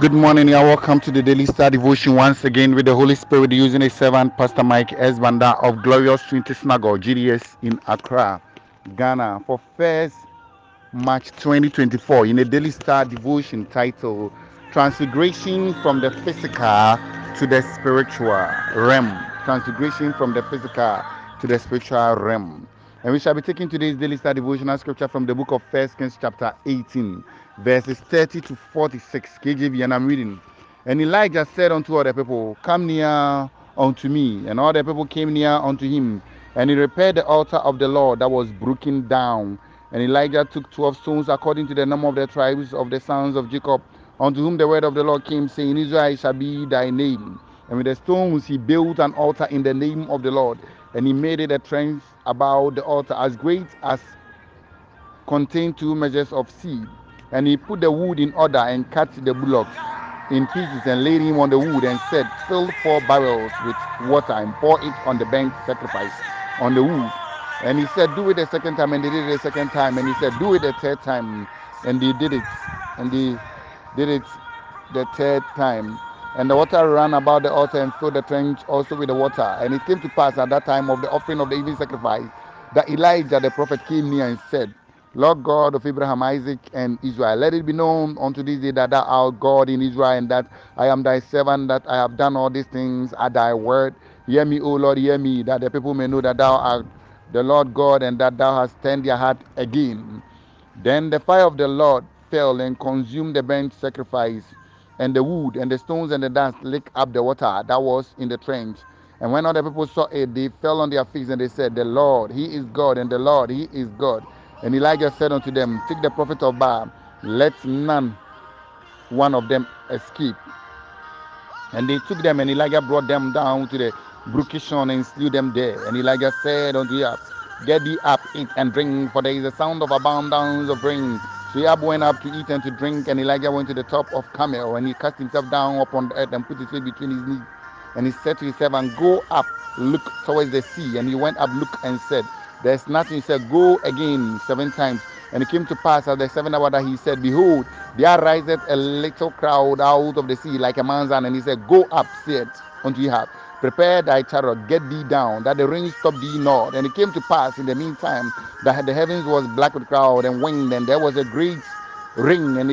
Good morning, and welcome to the Daily Star Devotion once again with the Holy Spirit using a servant, Pastor Mike S. Of Glorious Trinity Synagogue, GDS in Accra, Ghana, for first March 2024 in a Daily Star Devotion titled Transfiguration from the Physical to the Spiritual Realm. Transfiguration from the Physical to the Spiritual Realm. And we shall be taking today's daily study devotional scripture from the book of First Kings, chapter 18, verses 30 to 46, KJV, and I'm reading. And Elijah said unto all the people, Come near unto me. And all the people came near unto him. And he repaired the altar of the Lord that was broken down. And Elijah took twelve stones according to the number of the tribes of the sons of Jacob, unto whom the word of the Lord came, saying, Israel shall be thy name. And with the stones he built an altar in the name of the Lord and he made it a trench about the altar as great as contained two measures of seed. And he put the wood in order and cut the bullocks in pieces and laid him on the wood and said, Fill four barrels with water and pour it on the burnt sacrifice on the wood. And he said, Do it a second time, and they did it a second time. And he said, Do it a third time, and they did it. And they did it the third time and the water ran about the altar and filled the trench also with the water. And it came to pass at that time of the offering of the evening sacrifice that Elijah the prophet came near and said, Lord God of Abraham, Isaac, and Israel, let it be known unto this day that thou art God in Israel, and that I am thy servant, that I have done all these things at thy word. Hear me, O Lord, hear me, that the people may know that thou art the Lord God, and that thou hast turned their heart again. Then the fire of the Lord fell and consumed the burnt sacrifice and the wood and the stones and the dust licked up the water that was in the trench. And when other people saw it, they fell on their face and they said, The Lord, He is God, and the Lord, He is God. And Elijah said unto them, Take the prophet of Baal, let none one of them escape. And they took them, and Elijah brought them down to the brook Kishon and slew them there. And Elijah said unto Ahab, Get thee up, eat and drink, for there is a sound of abundance of rain so Ahab went up to eat and to drink, and Elijah went to the top of Carmel, and he cast himself down upon the earth and put his face between his knees. And he said to his servant, Go up, look towards the sea. And he went up, looked, and said, There's nothing. He said, Go again seven times. And it came to pass at the seventh hour that he said, Behold, there riseth a little crowd out of the sea like a man's hand. And he said, Go up, said unto Ahab, Prepare thy chariot, get thee down, that the rain stop thee not. And it came to pass in the meantime that the heavens was black with cloud and wind, and there was a great ring, and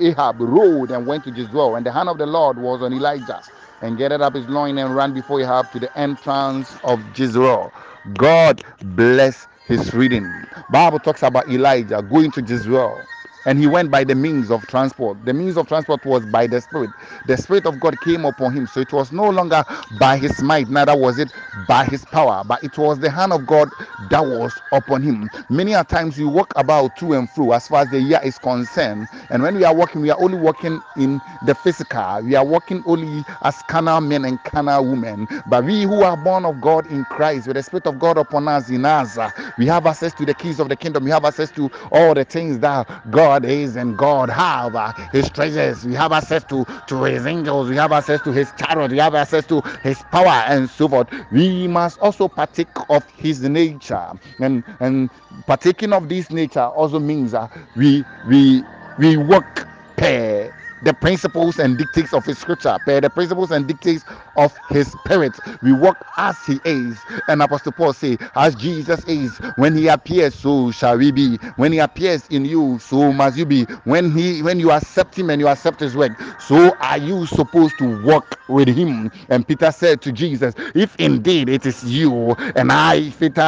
Ahab rode and went to Jezreel, and the hand of the Lord was on Elijah, and gathered up his loin and ran before Ahab to the entrance of Jezreel. God bless his reading. Bible talks about Elijah going to Jezreel and he went by the means of transport. The means of transport was by the Spirit. The Spirit of God came upon him. So it was no longer by his might, neither was it by his power, but it was the hand of God that was upon him. Many a times we walk about to and fro as far as the year is concerned. And when we are walking, we are only walking in the physical. We are walking only as carnal men and carnal women. But we who are born of God in Christ, with the Spirit of God upon us in us, we have access to the keys of the kingdom. We have access to all the things that God God is and God have uh, his treasures. We have access to, to his angels. We have access to his chariot. We have access to his power and so forth. We must also partake of his nature. And and partaking of this nature also means uh, we we we work per the principles and dictates of his scripture, per the principles and dictates of his spirit. We walk as he is. And Apostle Paul say, as Jesus is, when he appears, so shall we be. When he appears in you, so must you be. When he when you accept him and you accept his work, so are you supposed to walk with him. And Peter said to Jesus, If indeed it is you and I, Peter,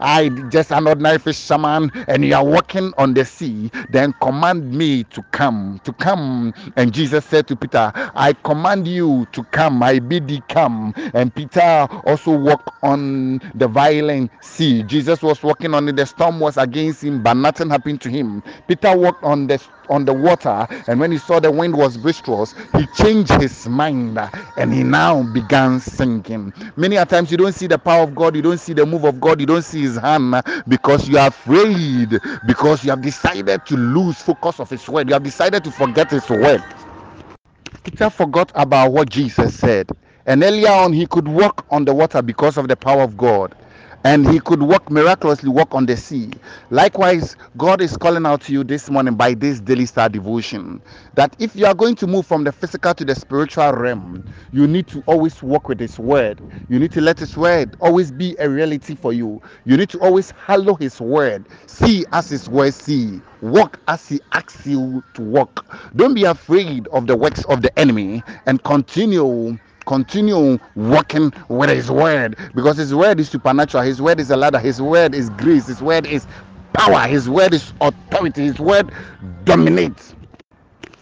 I just an ordinary fisherman, and you are walking on the sea, then command me to come, to come and Jesus said to Peter, I command you to come, I bid thee come. And Peter also walked on the violent sea. Jesus was walking on it, the storm was against him, but nothing happened to him. Peter walked on the on the water, and when he saw the wind was boisterous, he changed his mind and he now began sinking. Many a times you don't see the power of God, you don't see the move of God, you don't see his hand because you are afraid, because you have decided to lose focus of his word, you have decided to forget his word. Peter forgot about what Jesus said. And earlier on, he could walk on the water because of the power of God. And he could walk miraculously walk on the sea. Likewise god is calling out to you this morning by this daily star devotion that if you are going to move from the physical to the spiritual realm you need to always walk with his word. You need to let his word always be a reality for you. You need to always hallow his word. See as his word see. Walk as he asks you to walk. Don't be afraid of the works of the enemy and continue continue working with his word. Because his word is supernatural. His word is a ladder. His word is grace. His word is power. His word is authority. His word dominates.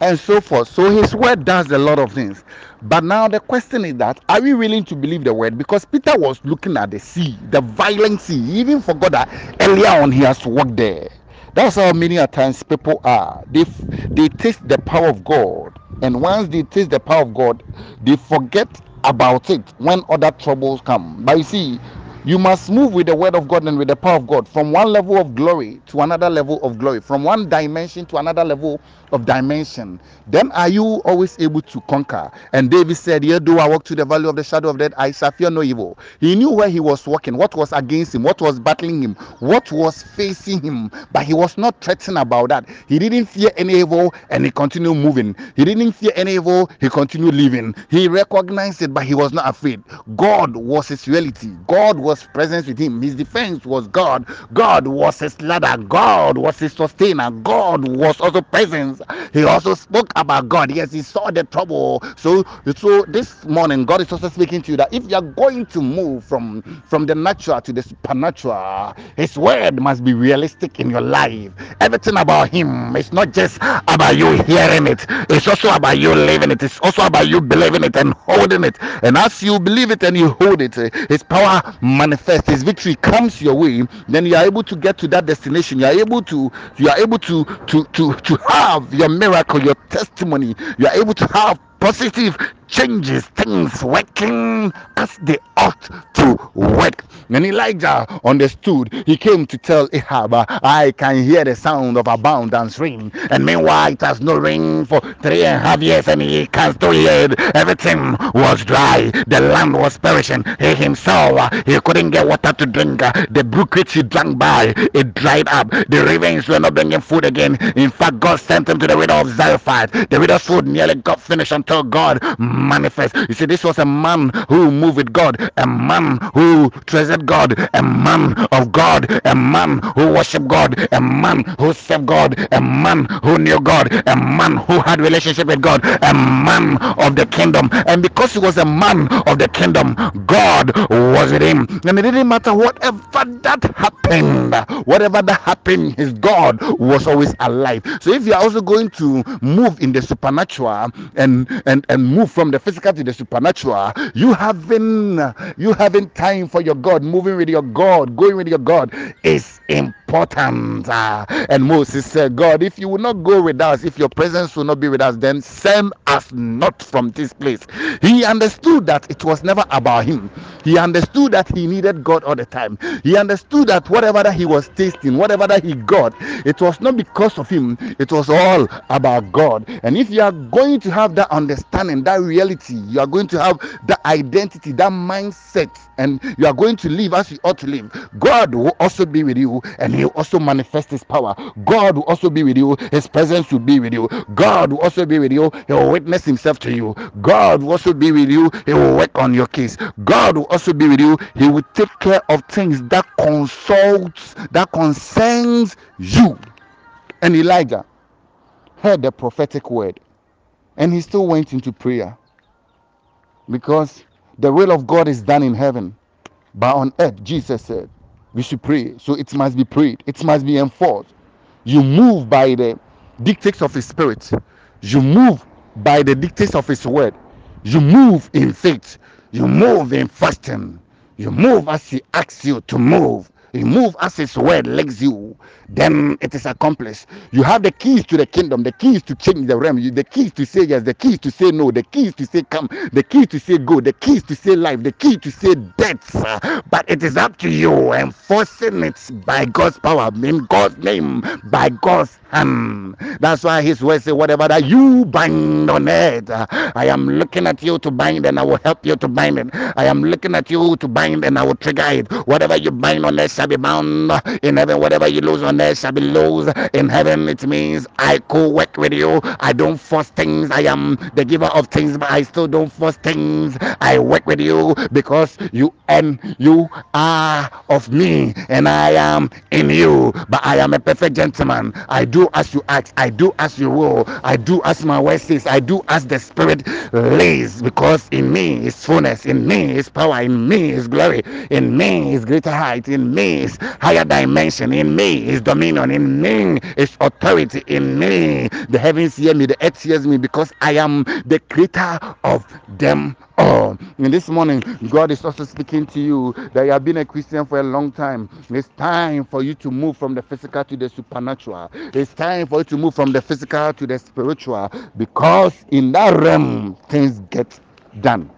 And so forth. So his word does a lot of things. But now the question is that are we willing to believe the word? Because peter was looking at the sea the violent sea. He even forgot that earlier on he has walked there that's how many times people are they they taste the power of god and once they taste the power of God, they forget about it when other troubles come. But you see, you must move with the word of God and with the power of God from one level of glory to another level of glory, from one dimension to another level of dimension. Then are you always able to conquer? And David said, Yea, though I walk through the valley of the shadow of death, I shall fear no evil. He knew where he was walking, what was against him, what was battling him, what was facing him, but he was not threatened about that. He didn't fear any evil and he continued moving. He didn't fear any evil, he continued living. He recognized it, but he was not afraid. God was his reality. God was was present with him. His defense was God. God was his ladder. God was his sustainer. God was also present. He also spoke about God. Yes, he saw the trouble. So, so this morning, God is also speaking to you that if you are going to move from from the natural to the supernatural, His word must be realistic in your life. Everything about Him is not just about you hearing it. It's also about you living it. It's also about you believing it and holding it. And as you believe it and you hold it, His power manifest his victory comes your way then you are able to get to that destination. You are able to you are able to to to to have your miracle your testimony. You are able to have positive changes things working as they ought to work. And Elijah understood. He came to tell Ahab, I can hear the sound of abundance ring. And meanwhile, it has no ring for three and a half years, and he can still hear it. Everything was dry. The land was perishing. He himself, he couldn't get water to drink. The brook which he drank by, it dried up. The ravens were not bringing food again. In fact, God sent him to the widow of Zarephath. The widow's food nearly got finished until God manifest. You see, this was a man who moved with God, a man who treasured God, a man of God, a man who worshiped God, a man who served God, a man who knew God, a man who had relationship with God, a man of the kingdom. And because he was a man of the kingdom, God was with him. And it didn't matter whatever that happened, whatever that happened, his God was always alive. So if you are also going to move in the supernatural and and and move from the physical to the supernatural, you having you having time for your God, moving with your God, going with your God is important. Uh, and Moses said, God, if you will not go with us, if your presence will not be with us, then send us not from this place. He understood that it was never about him. He understood that he needed God all the time. He understood that whatever that he was tasting, whatever that he got, it was not because of him, it was all about God. And if you are going to have that understanding, that reality, you are going to have that identity, that mindset, and you are going to live as you ought to live. God will also be with you and He will also manifest His power. God will also be with you, His presence will be with you. God will also be with you, He will witness Himself to you. God will also be with you, He will work on your case. God will also be with you, He will take care of things that consults, that concerns you. And Elijah heard the prophetic word and he still went into prayer because the will of God is done in heaven. But on earth, Jesus said, we should pray. So it must be prayed, it must be enforced. You move by the dictates of His Spirit, you move by the dictates of His Word, you move in faith, you move in fasting, you move as He asks you to move. You move as His word leads you, then it is accomplished. You have the keys to the kingdom, the keys to change the realm, the keys to say yes, the keys to say no, the keys to say come, the keys to say go, the keys to say life, the key to say death. But it is up to you enforcing it by God's power, in God's name, by God's hand. That's why His word say, whatever that you bind on earth, I am looking at you to bind, and I will help you to bind it. I am looking at you to bind, and I will trigger it. Whatever you bind on earth shall be bound in heaven. Whatever you lose on earth shall be loose in heaven. It means I co work with you. I don't force things. I am the giver of things, but I still don't force things. I work with you because you and you are of me, and I am in you. But I am a perfect gentleman. I do as you ask. I do as you will. I do as my word says. I do as the Spirit lays, because in me is fullness. In me is power. In me is glory. In me is greater height. In me higher dimension. In me is dominion. In me is authority. In me, the heavens hear me, the earth hears me, because I am the creator of them all. And this morning, God is also speaking to you that you have been a Christian for a long time. It's time for you to move from the physical to the supernatural. It's time for you to move from the physical to the spiritual because in that realm, things get done.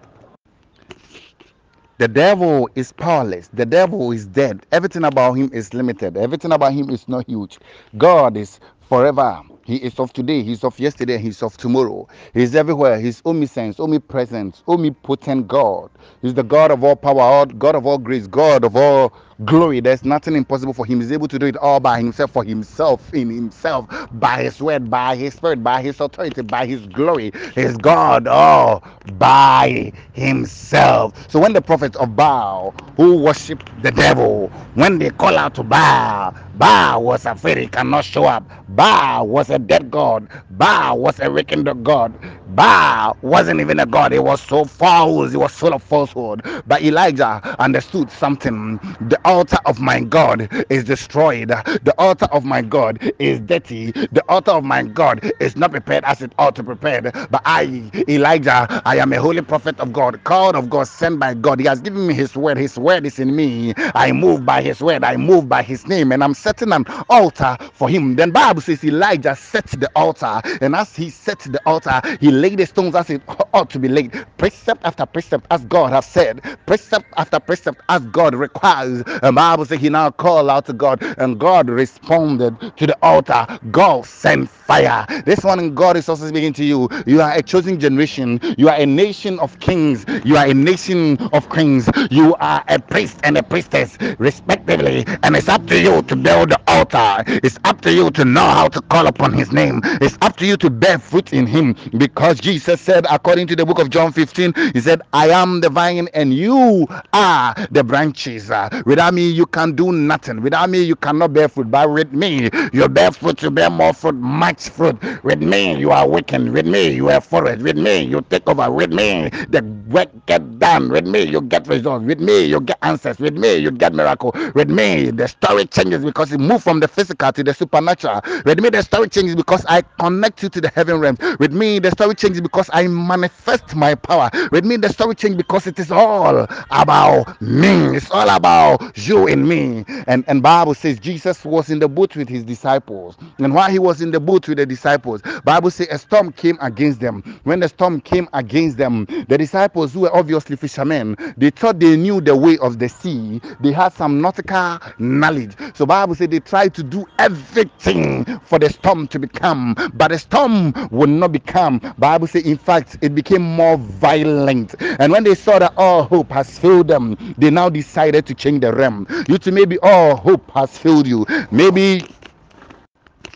The devil is powerless. The devil is dead. Everything about him is limited. Everything about him is not huge. God is forever. He is of today, he's of yesterday, he's of tomorrow. He's everywhere. He's omniscient, omnipresent, omnipotent God. He's the God of all power, God of all grace, God of all glory. There's nothing impossible for him. He's able to do it all by himself, for himself, in himself, by his word, by his spirit, by his authority, by his glory. He's God all by himself. So when the prophets of Baal, who worship the devil, when they call out to Baal, Baal was a fairy, cannot show up. Baal was a dead god. Baal was a wicked god. Baal wasn't even a god. It was so false. It was full of falsehood. But Elijah understood something. The altar of my God is destroyed. The altar of my God is dirty. The altar of my God is not prepared as it ought to be prepared. But I, Elijah, I am a holy prophet of God, called of God, sent by God. He has given me His word. His word is in me. I move by His word. I move by His name, and I'm setting an altar for Him. Then Bible says Elijah set the altar, and as he set the altar, he laid the stones as it ought to be laid, precept after precept, as God has said, precept after precept, as God requires. And Bible says he now called out to God, and God responded to the altar. God sent fire. This morning, God is also speaking to you. You are a chosen generation. You are a nation of kings. You are a nation of kings. You are a priest and a priestess, respectively. And it's up to you to build the altar. It's up to you to know how to call upon His name. It's up to you to bear fruit in Him, because Jesus said, according to the book of John 15, He said, "I am the vine, and you are the branches. Without me, you can do nothing. Without me, you cannot bear fruit. But with me, you bear fruit. You bear more fruit, much fruit. With me, you are weakened. With me, you are forest. With me, you take over. With me, the work get done. With me, you get results. With me, you get answers. With me, you get miracle. With me, the story changes because it moved from the physical to the supernatural. With me, the story changes because I connect you to the heaven realm. With me, the story changes because I manifest my power. With me, the story changes because it is all about me. It's all about you and me. And and Bible says Jesus was in the boat with his disciples. And while he was in the boat with the disciples, Bible says a storm came against them. When the storm came against them, the disciples who were obviously fishermen, they thought they knew the way of the sea. They had some nautical knowledge. So Bible said they tried to do everything for the storm to become, but the storm would not become. Bible says in fact it became more violent. And when they saw that all hope has failed them, they now decided to change the realm. You to maybe all hope has failed you. Maybe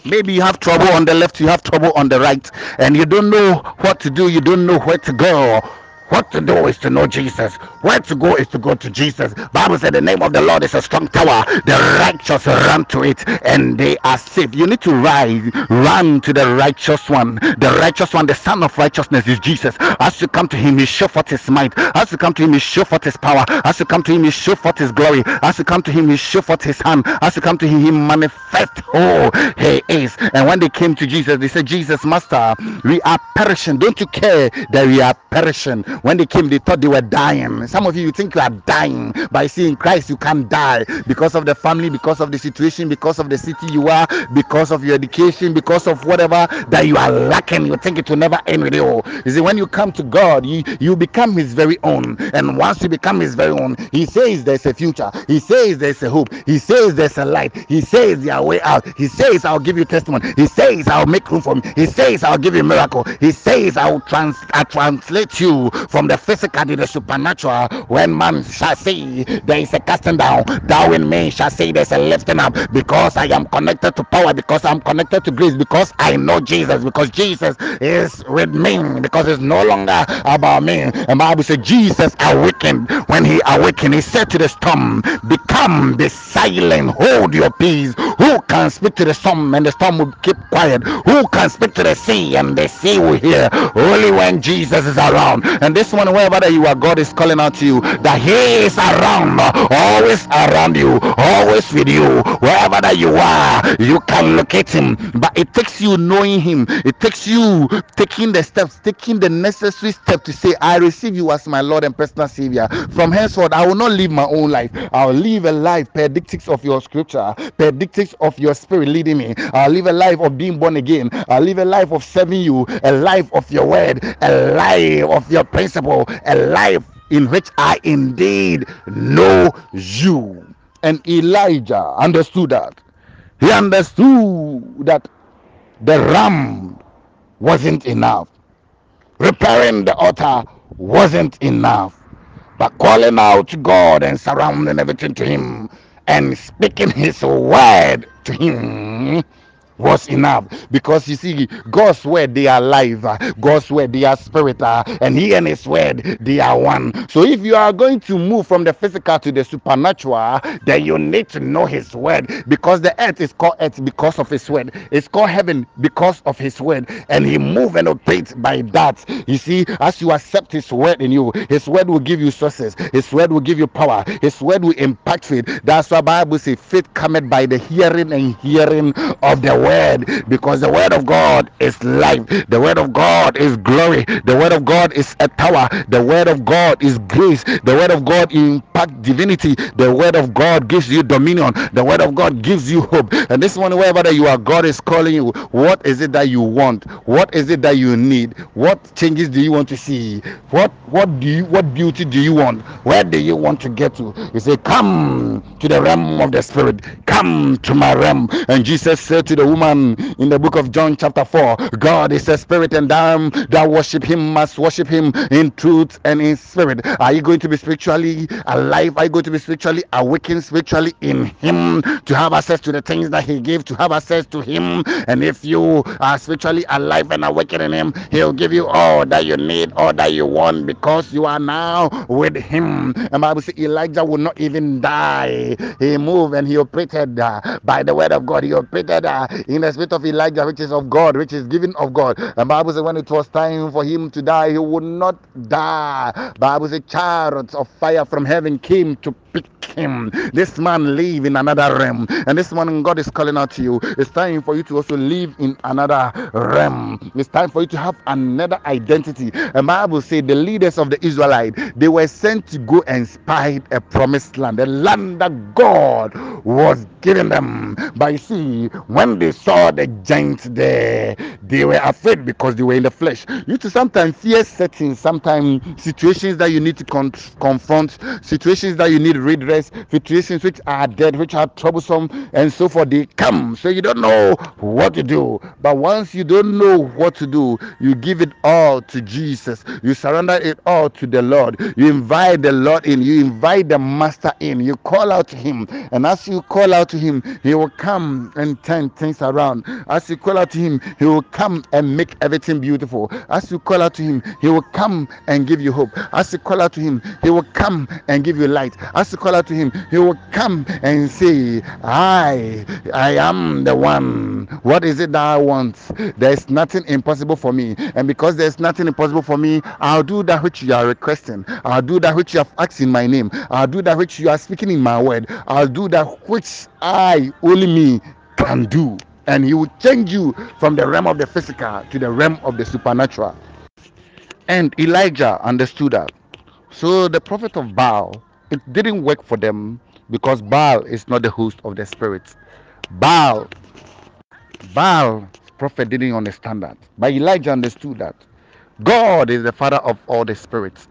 maybe you have trouble on the left you have trouble on the right and you don't know what to do you don't know where to go what to do is to know Jesus. Where to go is to go to Jesus. Bible said the name of the Lord is a strong tower. The righteous run to it and they are safe. You need to rise, run to the righteous one. The righteous one, the son of righteousness is Jesus. As you come to him, he show forth his might. As you come to him, he show forth his power. As you come to him, he show forth his glory. As you come to him, he show forth his hand. As you come to him, he manifest who he is. And when they came to Jesus, they said, Jesus, Master, we are perishing. Don't you care that we are perishing? When they came, they thought they were dying. Some of you, you think you are dying by seeing Christ, you can't die because of the family, because of the situation, because of the city you are, because of your education, because of whatever that you are lacking. You think it will never end with you. You see, when you come to God, you, you become His very own. And once you become His very own, He says there's a future. He says there's a hope. He says there's a light. He says there are way out. He says I'll give you testimony. He says I'll make room for me. He says I'll give you a miracle. He says I'll trans I translate you from the physical to the supernatural. When man shall see there is a casting down, thou in me shall see there's a lifting up because I am connected to power, because I'm connected to grace, because I know Jesus, because Jesus is with me, because it's no longer about me. And Bible says Jesus awakened. When he awakened, he said to the storm, Become the silent, hold your peace. Who can speak to the storm and the storm will keep quiet? Who can speak to the sea and the sea will hear? Only when Jesus is around. And this one, wherever you are, God is calling out to you that He is around, always around you, always with you. Wherever that you are, you can locate Him. But it takes you knowing Him. It takes you taking the steps, taking the necessary step to say, I receive you as my Lord and personal Savior. From henceforth, I will not live my own life. I'll live a life per dictates of your scripture, per dictates of your spirit leading me. I'll live a life of being born again. I'll live a life of serving you, a life of your word, a life of your principle, a life in which I indeed know you. And Elijah understood that. He understood that the ram wasn't enough. Repairing the altar wasn't enough. But calling out to God and surrounding everything to Him and speaking His word to Him was enough. Because you see god's word they are uh, god's word they are spirit. Uh, and he and his word they are one. So if you are going to move from the physical to the supernatural then you need to know his word. Because the earth is called earth because of his word. It's called heaven because of his word. And he move and operates by that. You see as you accept his word in you his word will give you success his word will give you power. His word will impact faith that's why bible says faith cometh by the hearing and hearing of the word because the word of God is life. The word of God is glory. The word of God is a tower. The word of God is grace. The word of God impact divinity. The word of God gives you dominion. The word of God gives you hope. And this one, wherever that you are, God is calling you. What is it that you want? What is it that you need? What changes do you want to see? What what do you what beauty do you want? Where do you want to get to? He said, Come to the realm of the spirit. Come to my realm. And Jesus said to the woman in the book of John, chapter 4 God is a spirit, and them that worship him must worship him in truth and in spirit. Are you going to be spiritually alive? Are you going to be spiritually awakened, spiritually in him to have access to the things that he gave, to have access to him? And if you are spiritually alive and awakened in him, he'll give you all that you need, all that you want, because you are now with him. And Bible says Elijah will not even die. He moved and he operated uh, by the word of God. He operated uh, in the spirit of Elijah, which is of God, which is given of God. And Bible says when it was time for him to die, he would not die. Bible says chariots of fire from heaven came to pick him. This man live in another realm. And this morning God is calling out to you. It's time for you to also live in another realm. It's time for you to have another identity. And Bible says the leaders of the Israelite, they were sent to go and spy a promised land, a land that God was giving them. But you see, when they saw the giants there, they were afraid because they were in the flesh. You to sometimes fear settings, sometimes situations that you need to con- confront, situations that you need redress, situations which are dead, which are troublesome, and so forth. They come, so you don't know what to do. But once you don't know what to do, you give it all to Jesus. You surrender it all to the Lord. You invite the Lord in. You invite the Master in. You call out to Him, and as you call out to Him, He will come and turn things around. As you call out to Him, He will come and make everything beautiful. As you call out to Him, He will come and give you hope. As you call out to Him, He will come and give you light. As call out to Him, He will come and say, I, I am the one. What is it that I want? There is nothing impossible for me. And because there is nothing impossible for me, I'll do that which you are requesting. I'll do that which you have asked in my name. I'll do that which you are speaking in my word. I'll do that which I, only me, can do. And He will change you from the realm of the physical to the realm of the supernatural. And Elijah understood that. So the prophet of Baal, it didn't work for them because Baal is not the host of the spirits. Baal, Baal prophet didn't understand that. But Elijah understood that. God is the father of all the spirits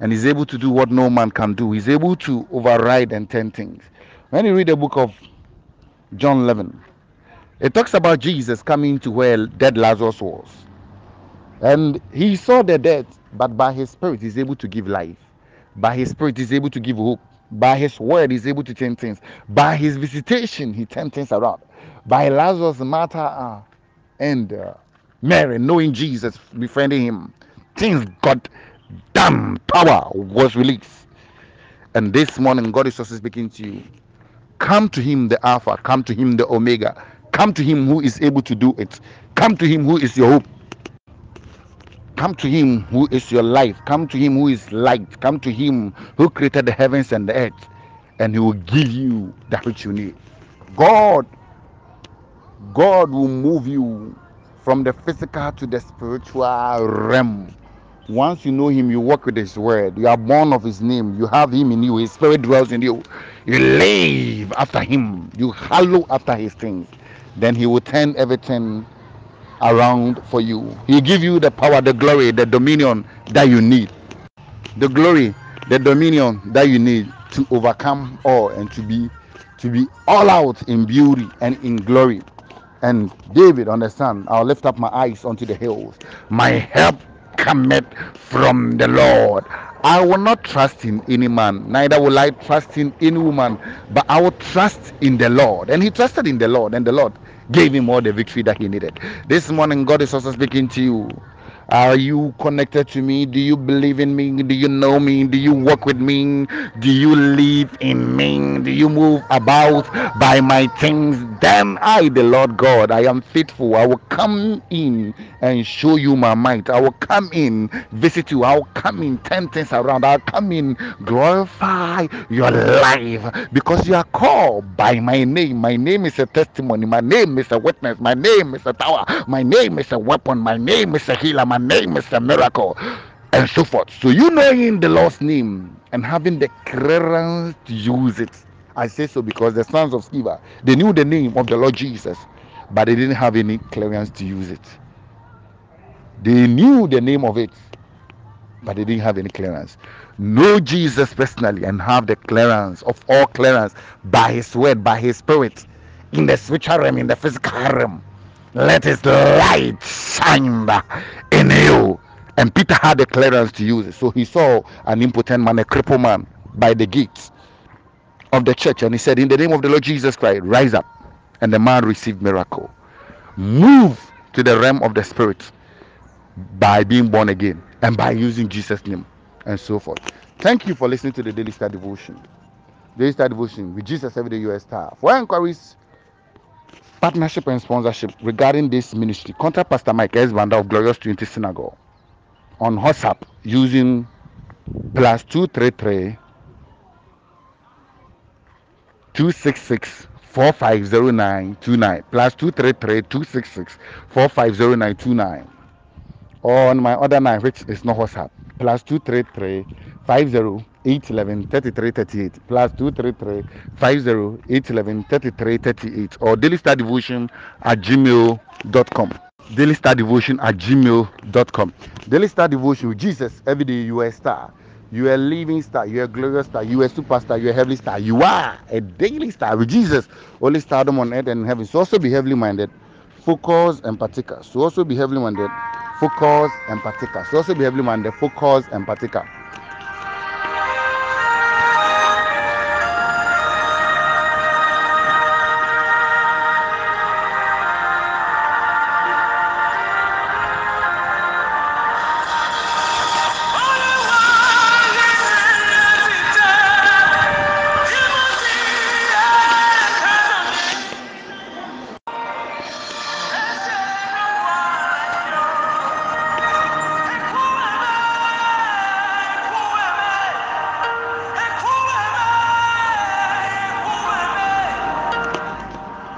and he's able to do what no man can do. He's able to override and turn things. When you read the book of John 11, it talks about Jesus coming to where dead Lazarus was. And he saw the dead, but by his spirit, he's able to give life. By his spirit, he's able to give hope. By his word, he's able to turn things. By his visitation, he turned things around. By Lazarus, Martha, uh, and uh, Mary, knowing Jesus, befriending him, things got damn Power was released. And this morning, God is also speaking to you. Come to him, the Alpha. Come to him, the Omega. Come to him who is able to do it. Come to him who is your hope. Come to him who is your life. Come to him who is light. Come to him who created the heavens and the earth. And he will give you that which you need. God, God will move you from the physical to the spiritual realm. Once you know him, you walk with his word. You are born of his name. You have him in you. His spirit dwells in you. You live after him. You hallow after his things. Then he will turn everything around for you. He give you the power, the glory, the dominion that you need. The glory, the dominion that you need to overcome all and to be to be all out in beauty and in glory. And David understand, I'll lift up my eyes unto the hills. My help cometh from the Lord. I will not trust in any man, neither will I trust in any woman, but I will trust in the Lord. And he trusted in the Lord, and the Lord gave him all the victory that he needed. This morning, God is also speaking to you. Are you connected to me? Do you believe in me? Do you know me? Do you walk with me? Do you live in me? Do you move about by my things? Then I, the Lord God, I am faithful. I will come in and show you my might. I will come in, visit you. I will come in, turn things around. I'll come in, glorify your life because you are called by my name. My name is a testimony. My name is a witness. My name is a tower. My name is a weapon. My name is a healer. My name is a miracle. And so forth. So you knowing the Lord's name and having the clearance to use it. I say so because the sons of Sceva, they knew the name of the Lord Jesus, but they didn't have any clearance to use it. They knew the name of it, but they didn't have any clearance. Know Jesus personally and have the clearance of all clearance by His word, by His Spirit, in the spiritual realm, in the physical realm. Let His light shine in you. And Peter had the clearance to use it. So he saw an impotent man, a crippled man, by the gates of the church, and he said, In the name of the Lord Jesus Christ, rise up. And the man received miracle. Move to the realm of the spirit by being born again and by using Jesus' name and so forth. Thank you for listening to the Daily Star Devotion. Daily Star Devotion with Jesus every day US Star. For inquiries, partnership and sponsorship regarding this ministry, contact Pastor Mike S. Vanda of Glorious Trinity Synagogue on WhatsApp using plus 233 266 450929 plus 233 266 450929 or on my other line which is not WhatsApp. Plus 233 50811 3338 plus 233 50811 3338 or daily star devotion at gmail.com daily star devotion at gmail.com daily star devotion with jesus every day you are a star you are a living star you are a glorious star you are a superstar you are a heavenly star you are a daily star with jesus. Only stardom on earth and heaven so also be heavily minded focus and partaker so also be heavily minded focus and partaker so also be heavily minded focus and partaker